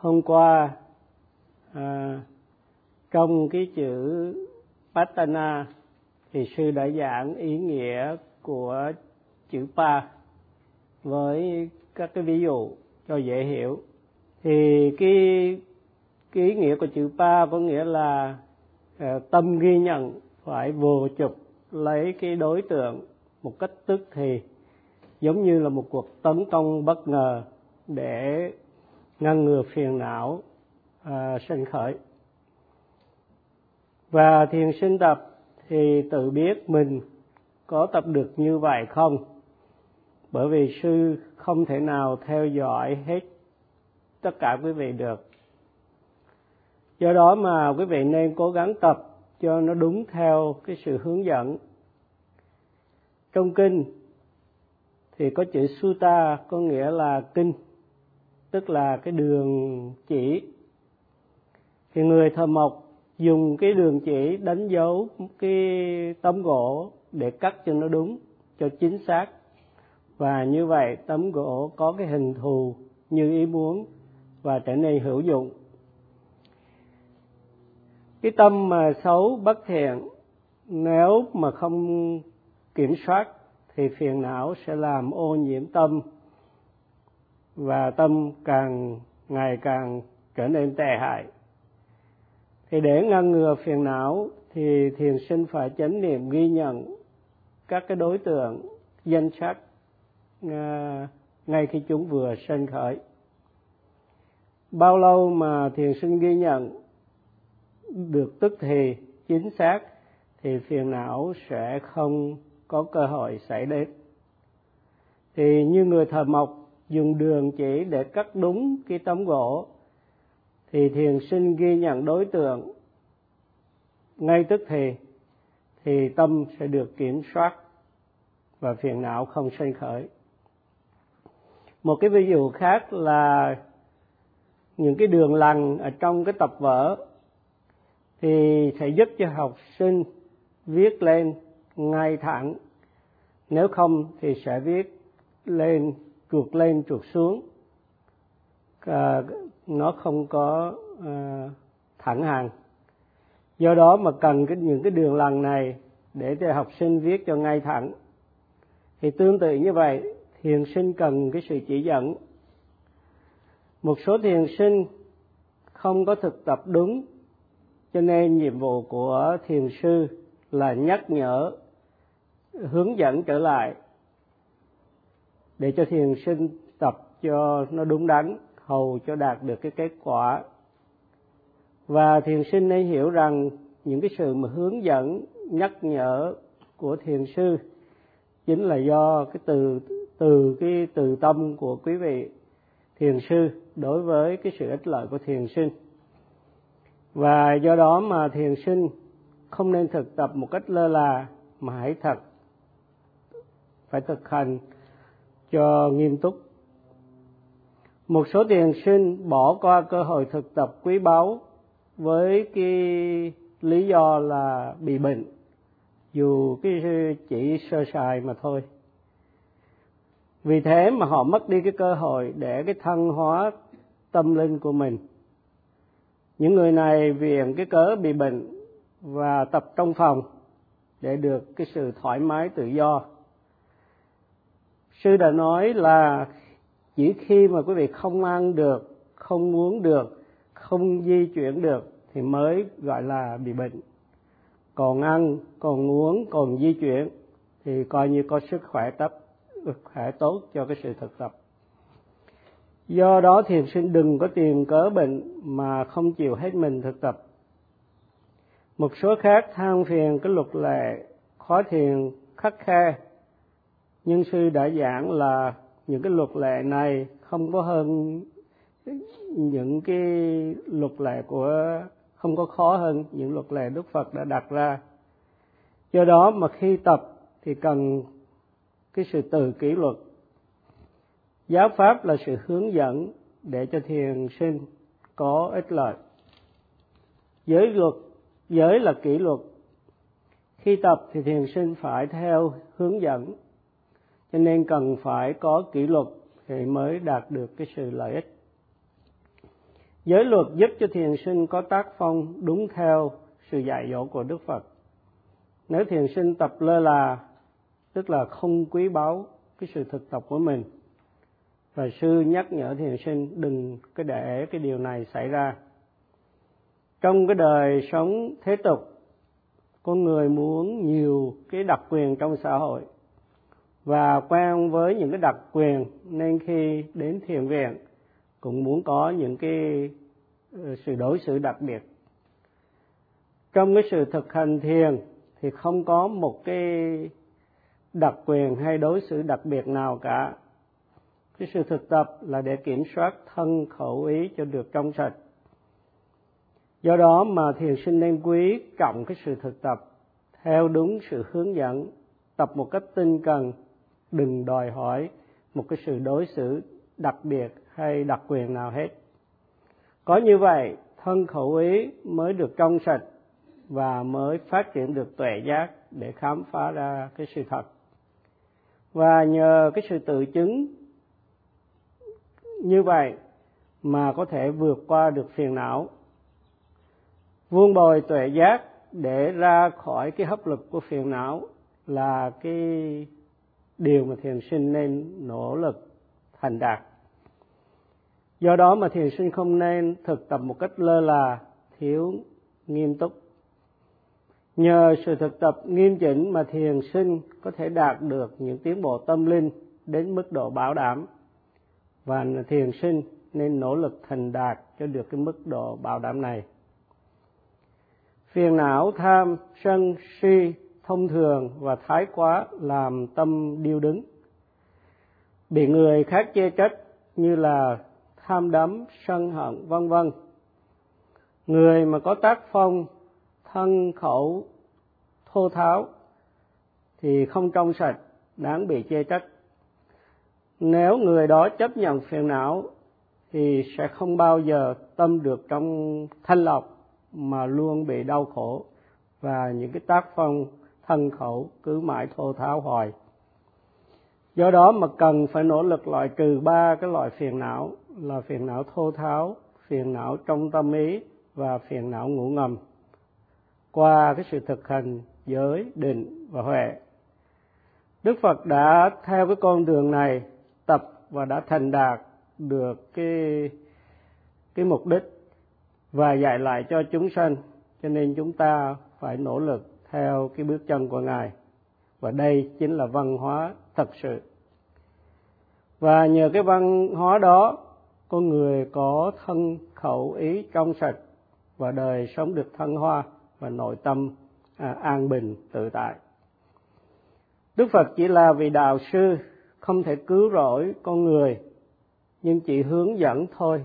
hôm qua à, trong cái chữ Patana thì sư đã giảng ý nghĩa của chữ pa với các cái ví dụ cho dễ hiểu. Thì cái cái ý nghĩa của chữ pa có nghĩa là à, tâm ghi nhận phải vô chụp lấy cái đối tượng một cách tức thì giống như là một cuộc tấn công bất ngờ để ngăn ngừa phiền não à, sinh khởi. Và thiền sinh tập thì tự biết mình có tập được như vậy không? Bởi vì sư không thể nào theo dõi hết tất cả quý vị được. Do đó mà quý vị nên cố gắng tập cho nó đúng theo cái sự hướng dẫn. Trong kinh thì có chữ sutta có nghĩa là kinh tức là cái đường chỉ. Thì người thợ mộc dùng cái đường chỉ đánh dấu cái tấm gỗ để cắt cho nó đúng, cho chính xác. Và như vậy tấm gỗ có cái hình thù như ý muốn và trở nên hữu dụng. Cái tâm mà xấu bất thiện, nếu mà không kiểm soát thì phiền não sẽ làm ô nhiễm tâm và tâm càng ngày càng trở nên tệ hại. Thì để ngăn ngừa phiền não, thì thiền sinh phải chánh niệm ghi nhận các cái đối tượng, danh sắc à, ngay khi chúng vừa sinh khởi. Bao lâu mà thiền sinh ghi nhận được tức thì chính xác, thì phiền não sẽ không có cơ hội xảy đến. Thì như người thợ mộc dùng đường chỉ để cắt đúng cái tấm gỗ. Thì thiền sinh ghi nhận đối tượng. Ngay tức thì thì tâm sẽ được kiểm soát và phiền não không sinh khởi. Một cái ví dụ khác là những cái đường lằn ở trong cái tập vở thì sẽ giúp cho học sinh viết lên ngay thẳng. Nếu không thì sẽ viết lên trượt lên trượt xuống. À, nó không có à, thẳng hàng. Do đó mà cần cái, những cái đường lằn này để cho học sinh viết cho ngay thẳng. Thì tương tự như vậy thiền sinh cần cái sự chỉ dẫn. Một số thiền sinh không có thực tập đúng cho nên nhiệm vụ của thiền sư là nhắc nhở hướng dẫn trở lại để cho thiền sinh tập cho nó đúng đắn, hầu cho đạt được cái kết quả. Và thiền sinh nên hiểu rằng những cái sự mà hướng dẫn, nhắc nhở của thiền sư chính là do cái từ từ cái từ tâm của quý vị thiền sư đối với cái sự ích lợi của thiền sinh. Và do đó mà thiền sinh không nên thực tập một cách lơ là, mà hãy thật, phải thực hành cho nghiêm túc. Một số thiền sinh bỏ qua cơ hội thực tập quý báu với cái lý do là bị bệnh, dù cái chỉ sơ sài mà thôi. Vì thế mà họ mất đi cái cơ hội để cái thăng hóa tâm linh của mình. Những người này viện cái cớ bị bệnh và tập trong phòng để được cái sự thoải mái tự do sư đã nói là chỉ khi mà quý vị không ăn được, không uống được, không di chuyển được thì mới gọi là bị bệnh. Còn ăn, còn uống, còn di chuyển thì coi như có sức khỏe tấp khỏe tốt cho cái sự thực tập. Do đó thiền sinh đừng có tìm cớ bệnh mà không chịu hết mình thực tập. Một số khác than phiền cái luật lệ, khó thiền, khắc khe nhưng sư đã giảng là những cái luật lệ này không có hơn những cái luật lệ của không có khó hơn những luật lệ Đức Phật đã đặt ra. Do đó mà khi tập thì cần cái sự từ kỷ luật. Giáo pháp là sự hướng dẫn để cho thiền sinh có ích lợi. Giới luật, giới là kỷ luật. Khi tập thì thiền sinh phải theo hướng dẫn cho nên cần phải có kỷ luật thì mới đạt được cái sự lợi ích. Giới luật giúp cho thiền sinh có tác phong đúng theo sự dạy dỗ của đức phật. Nếu thiền sinh tập lơ là, tức là không quý báu cái sự thực tập của mình. Và sư nhắc nhở thiền sinh đừng cái để cái điều này xảy ra. Trong cái đời sống thế tục, con người muốn nhiều cái đặc quyền trong xã hội và quen với những cái đặc quyền nên khi đến thiền viện cũng muốn có những cái ờ, sự đối xử đặc biệt. Trong cái sự thực hành thiền thì không có một cái đặc quyền hay đối xử đặc biệt nào cả. Cái sự thực tập là để kiểm soát thân khẩu ý cho được trong sạch. Do đó mà thiền sinh nên quý trọng cái sự thực tập, theo đúng sự hướng dẫn, tập một cách tinh cần đừng đòi hỏi một cái sự đối xử đặc biệt hay đặc quyền nào hết. Có như vậy, thân khẩu ý mới được trong sạch và mới phát triển được tuệ giác để khám phá ra cái sự thật. Và nhờ cái sự tự chứng như vậy mà có thể vượt qua được phiền não, vuông bồi tuệ giác để ra khỏi cái hấp lực của phiền não là cái điều mà thiền sinh nên nỗ lực thành đạt. Do đó mà thiền sinh không nên thực tập một cách lơ là, thiếu nghiêm túc. Nhờ sự thực tập nghiêm chỉnh mà thiền sinh có thể đạt được những tiến bộ tâm linh đến mức độ bảo đảm. Và thiền sinh nên nỗ lực thành đạt cho được cái mức độ bảo đảm này. Phiền não tham sân si thông thường và thái quá làm tâm điêu đứng. Bị người khác chê trách như là tham đắm, sân hận, vân vân. Người mà có tác phong, thân khẩu, thô tháo thì không trong sạch, đáng bị chê trách. Nếu người đó chấp nhận phiền não thì sẽ không bao giờ tâm được trong thanh lọc mà luôn bị đau khổ. Và những cái tác phong thân khẩu, cứ mãi thô tháo hoài. Do đó mà cần phải nỗ lực loại trừ ba cái loại phiền não, là phiền não thô tháo, phiền não trong tâm ý và phiền não ngủ ngầm. Qua cái sự thực hành giới định và huệ, đức phật đã theo cái con đường này tập và đã thành đạt được cái cái mục đích và dạy lại cho chúng sanh. Cho nên chúng ta phải nỗ lực theo cái bước chân của ngài. Và đây chính là văn hóa thật sự. Và nhờ cái văn hóa đó con người có thân khẩu ý trong sạch và đời sống được thăng hoa và nội tâm à, an bình tự tại. Đức phật chỉ là vị đạo sư không thể cứu rỗi con người nhưng chỉ hướng dẫn thôi.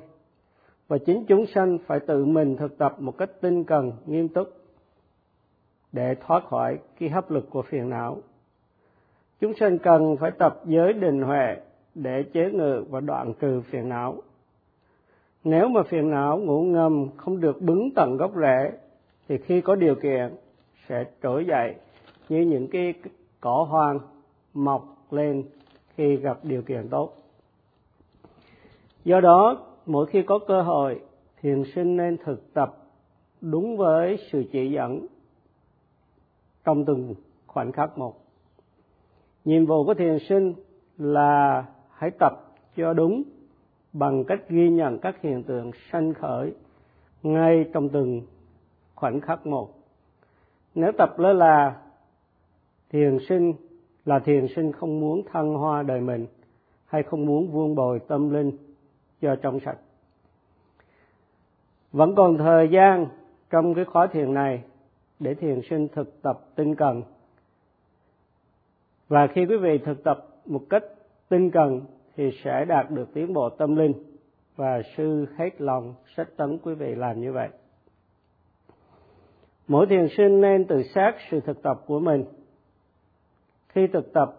Và chính chúng sanh phải tự mình thực tập một cách tinh cần nghiêm túc để thoát khỏi cái hấp lực của phiền não. Chúng sanh cần phải tập giới định huệ để chế ngự và đoạn trừ phiền não. Nếu mà phiền não ngủ ngầm không được bứng tận gốc rễ, thì khi có điều kiện, sẽ trỗi dậy như những cái cỏ hoang mọc lên khi gặp điều kiện tốt. Do đó, mỗi khi có cơ hội, thiền sinh nên thực tập đúng với sự chỉ dẫn trong từng khoảnh khắc một. Nhiệm vụ của thiền sinh là hãy tập cho đúng bằng cách ghi nhận các hiện tượng sanh khởi ngay trong từng khoảnh khắc một. Nếu tập lơ là, thiền sinh là thiền sinh không muốn thăng hoa đời mình hay không muốn vuông bồi tâm linh cho trong sạch. Vẫn còn thời gian trong cái khóa thiền này để thiền sinh thực tập tinh cần. Và khi quý vị thực tập một cách tinh cần thì sẽ đạt được tiến bộ tâm linh. Và sư hết lòng, sách tấn quý vị làm như vậy. Mỗi thiền sinh nên tự xác sự thực tập của mình. Khi thực tập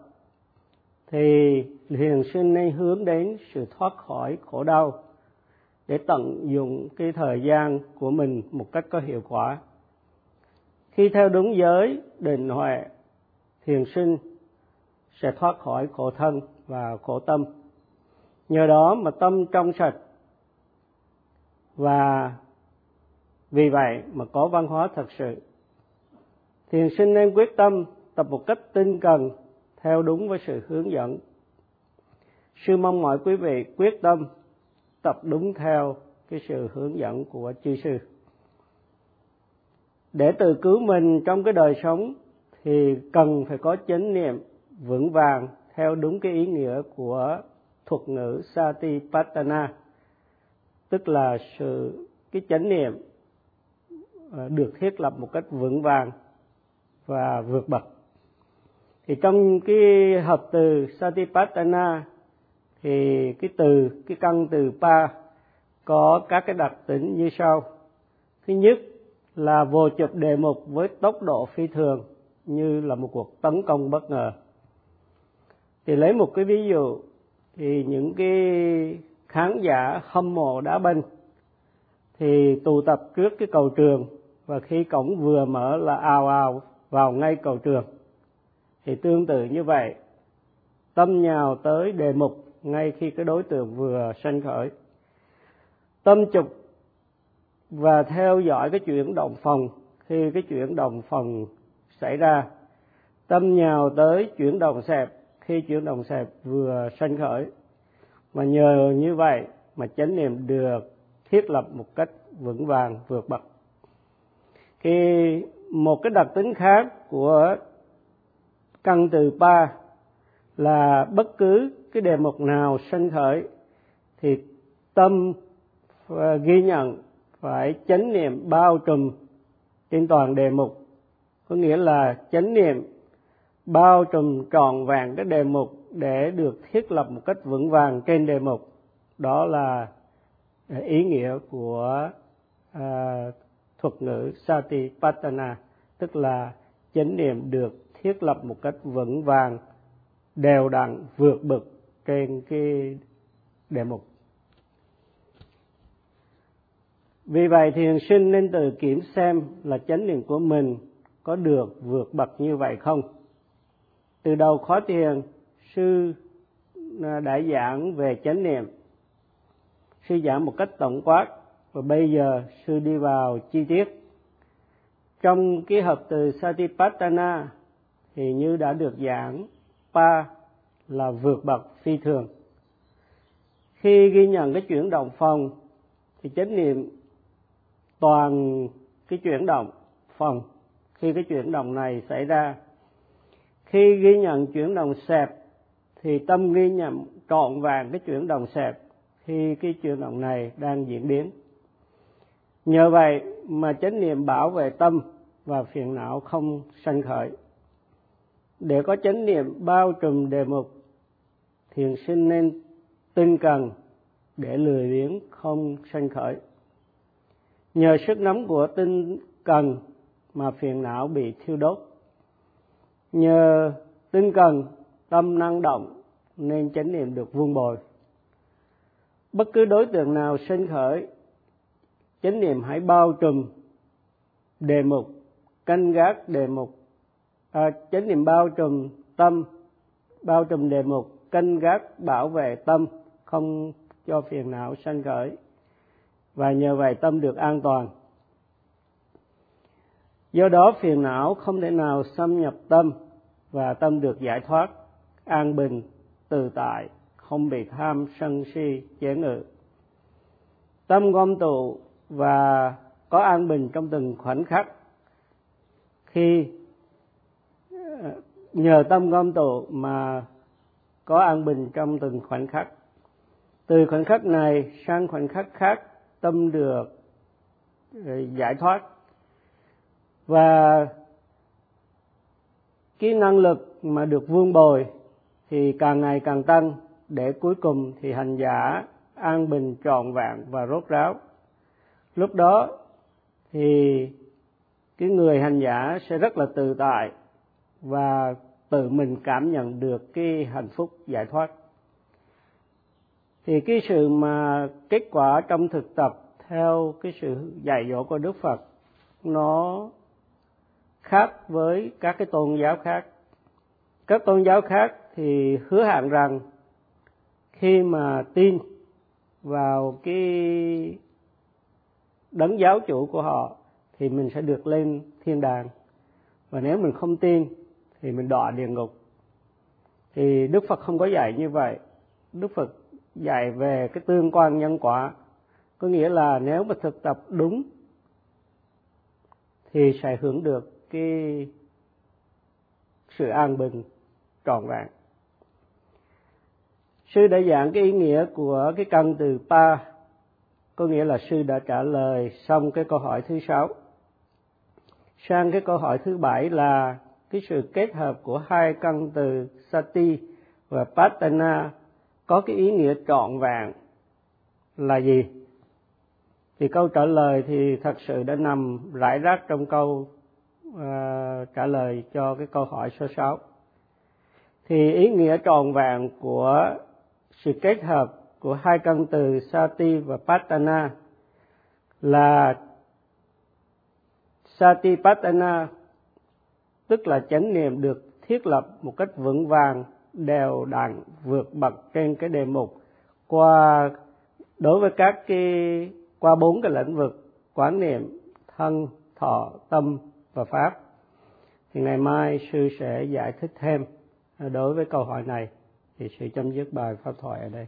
thì thiền sinh nên hướng đến sự thoát khỏi khổ đau để tận dụng cái thời gian của mình một cách có hiệu quả khi theo đúng giới định huệ, thiền sinh sẽ thoát khỏi khổ thân và khổ tâm. Nhờ đó mà tâm trong sạch. Và vì vậy mà có văn hóa thật sự. Thiền sinh nên quyết tâm tập một cách tinh cần, theo đúng với sự hướng dẫn. Sư mong mọi quý vị quyết tâm tập đúng theo cái sự hướng dẫn của chư sư để tự cứu mình trong cái đời sống thì cần phải có chánh niệm vững vàng theo đúng cái ý nghĩa của thuật ngữ Satipatthana, tức là sự, cái chánh niệm ờ, được thiết lập một cách vững vàng và vượt bậc. Thì trong cái hợp từ Satipatthana thì cái từ, cái căn từ pa có các cái đặc tính như sau. Thứ nhất là vô chụp đề mục với tốc độ phi thường như là một cuộc tấn công bất ngờ. Thì lấy một cái ví dụ, thì những cái khán giả hâm mộ đá banh thì tụ tập trước cái cầu trường và khi cổng vừa mở là ào ào vào ngay cầu trường. Thì tương tự như vậy, tâm nhào tới đề mục ngay khi cái đối tượng vừa sanh khởi. Tâm chụp và theo dõi cái chuyển động phòng, khi cái chuyển động phòng xảy ra, tâm nhào tới chuyển động xẹp, khi chuyển động xẹp vừa sanh khởi. Mà nhờ như vậy mà chánh niệm được thiết lập một cách vững vàng, vượt bậc. Khi một cái đặc tính khác của căn từ ba là bất cứ cái đề mục nào sanh khởi, thì tâm à, ghi nhận phải chánh niệm bao trùm trên toàn đề mục. Có nghĩa là chánh niệm bao trùm trọn vẹn cái đề mục để được thiết lập một cách vững vàng trên đề mục. Đó là à, ý nghĩa của à, thuật ngữ Satipatthana tức là chánh niệm được thiết lập một cách vững vàng đều đặn vượt bực trên cái đề mục. Vì vậy thiền sinh nên tự kiểm xem là chánh niệm của mình có được vượt bậc như vậy không? Từ đầu khóa thiền sư à, đã giảng về chánh niệm. Sư giảng một cách tổng quát, và bây giờ sư đi vào chi tiết. Trong cái hợp từ Satipatthana thì như đã được giảng, pa là vượt bậc phi thường. Khi ghi nhận cái chuyển động phòng, thì chánh niệm toàn cái chuyển động phòng khi cái chuyển động này xảy ra. Khi ghi nhận chuyển động xẹp thì tâm ghi nhận trọn vàng cái chuyển động xẹp khi cái chuyển động này đang diễn biến. Nhờ vậy mà chánh niệm bảo vệ tâm và phiền não không sanh khởi. Để có chánh niệm bao trùm đề mục, thiền sinh nên tinh cần để lười biếng không sanh khởi nhờ sức nóng của tinh cần mà phiền não bị thiêu đốt. Nhờ tinh cần tâm năng động nên chánh niệm được vuông bồi. Bất cứ đối tượng nào sinh khởi chánh niệm hãy bao trùm đề mục canh gác đề mục. À, chánh niệm bao trùm tâm bao trùm đề mục canh gác bảo vệ tâm không cho phiền não sanh khởi và nhờ vậy tâm được an toàn. Do đó phiền não không thể nào xâm nhập tâm và tâm được giải thoát, an bình, tự tại, không bị tham, sân si, chế ngự. Tâm gom tụ và có an bình trong từng khoảnh khắc. Khi ờ, nhờ tâm gom tụ mà có an bình trong từng khoảnh khắc. Từ khoảnh khắc này sang khoảnh khắc khác tâm được ờ, giải thoát. Và cái năng lực mà được vương bồi thì càng ngày càng tăng, để cuối cùng thì hành giả an bình trọn vẹn và rốt ráo. Lúc đó thì cái người hành giả sẽ rất là tự tại và tự mình cảm nhận được cái hạnh phúc giải thoát thì cái sự mà kết quả trong thực tập theo cái sự dạy dỗ của đức phật, nó khác với các cái tôn giáo khác. Các tôn giáo khác thì hứa hẹn rằng khi mà tin vào cái đấng giáo chủ của họ thì mình sẽ được lên thiên đàng. Và nếu mình không tin thì mình đọa địa ngục. Thì đức phật không có dạy như vậy. Đức phật dạy về cái tương quan nhân quả. Có nghĩa là nếu mà thực tập đúng thì sẽ hưởng được cái sự an bình trọn vẹn. Sư đã giảng cái ý nghĩa của cái căn từ pa, có nghĩa là sư đã trả lời xong cái câu hỏi thứ sáu. Sang cái câu hỏi thứ bảy là cái sự kết hợp của hai căn từ sati và patana có cái ý nghĩa trọn vẹn là gì thì câu trả lời thì thật sự đã nằm rải rác trong câu uh, trả lời cho cái câu hỏi số 6. Thì ý nghĩa tròn vẹn của sự kết hợp của hai căn từ sati và patana là sati patana tức là chánh niệm được thiết lập một cách vững vàng đều đặn vượt bậc trên cái đề mục. Qua, đối với các cái, qua bốn cái lĩnh vực, quán niệm, thân, thọ, tâm và pháp, thì ngày mai sư sẽ giải thích thêm. Đối với câu hỏi này, thì sư chấm dứt bài pháp thoại ở đây.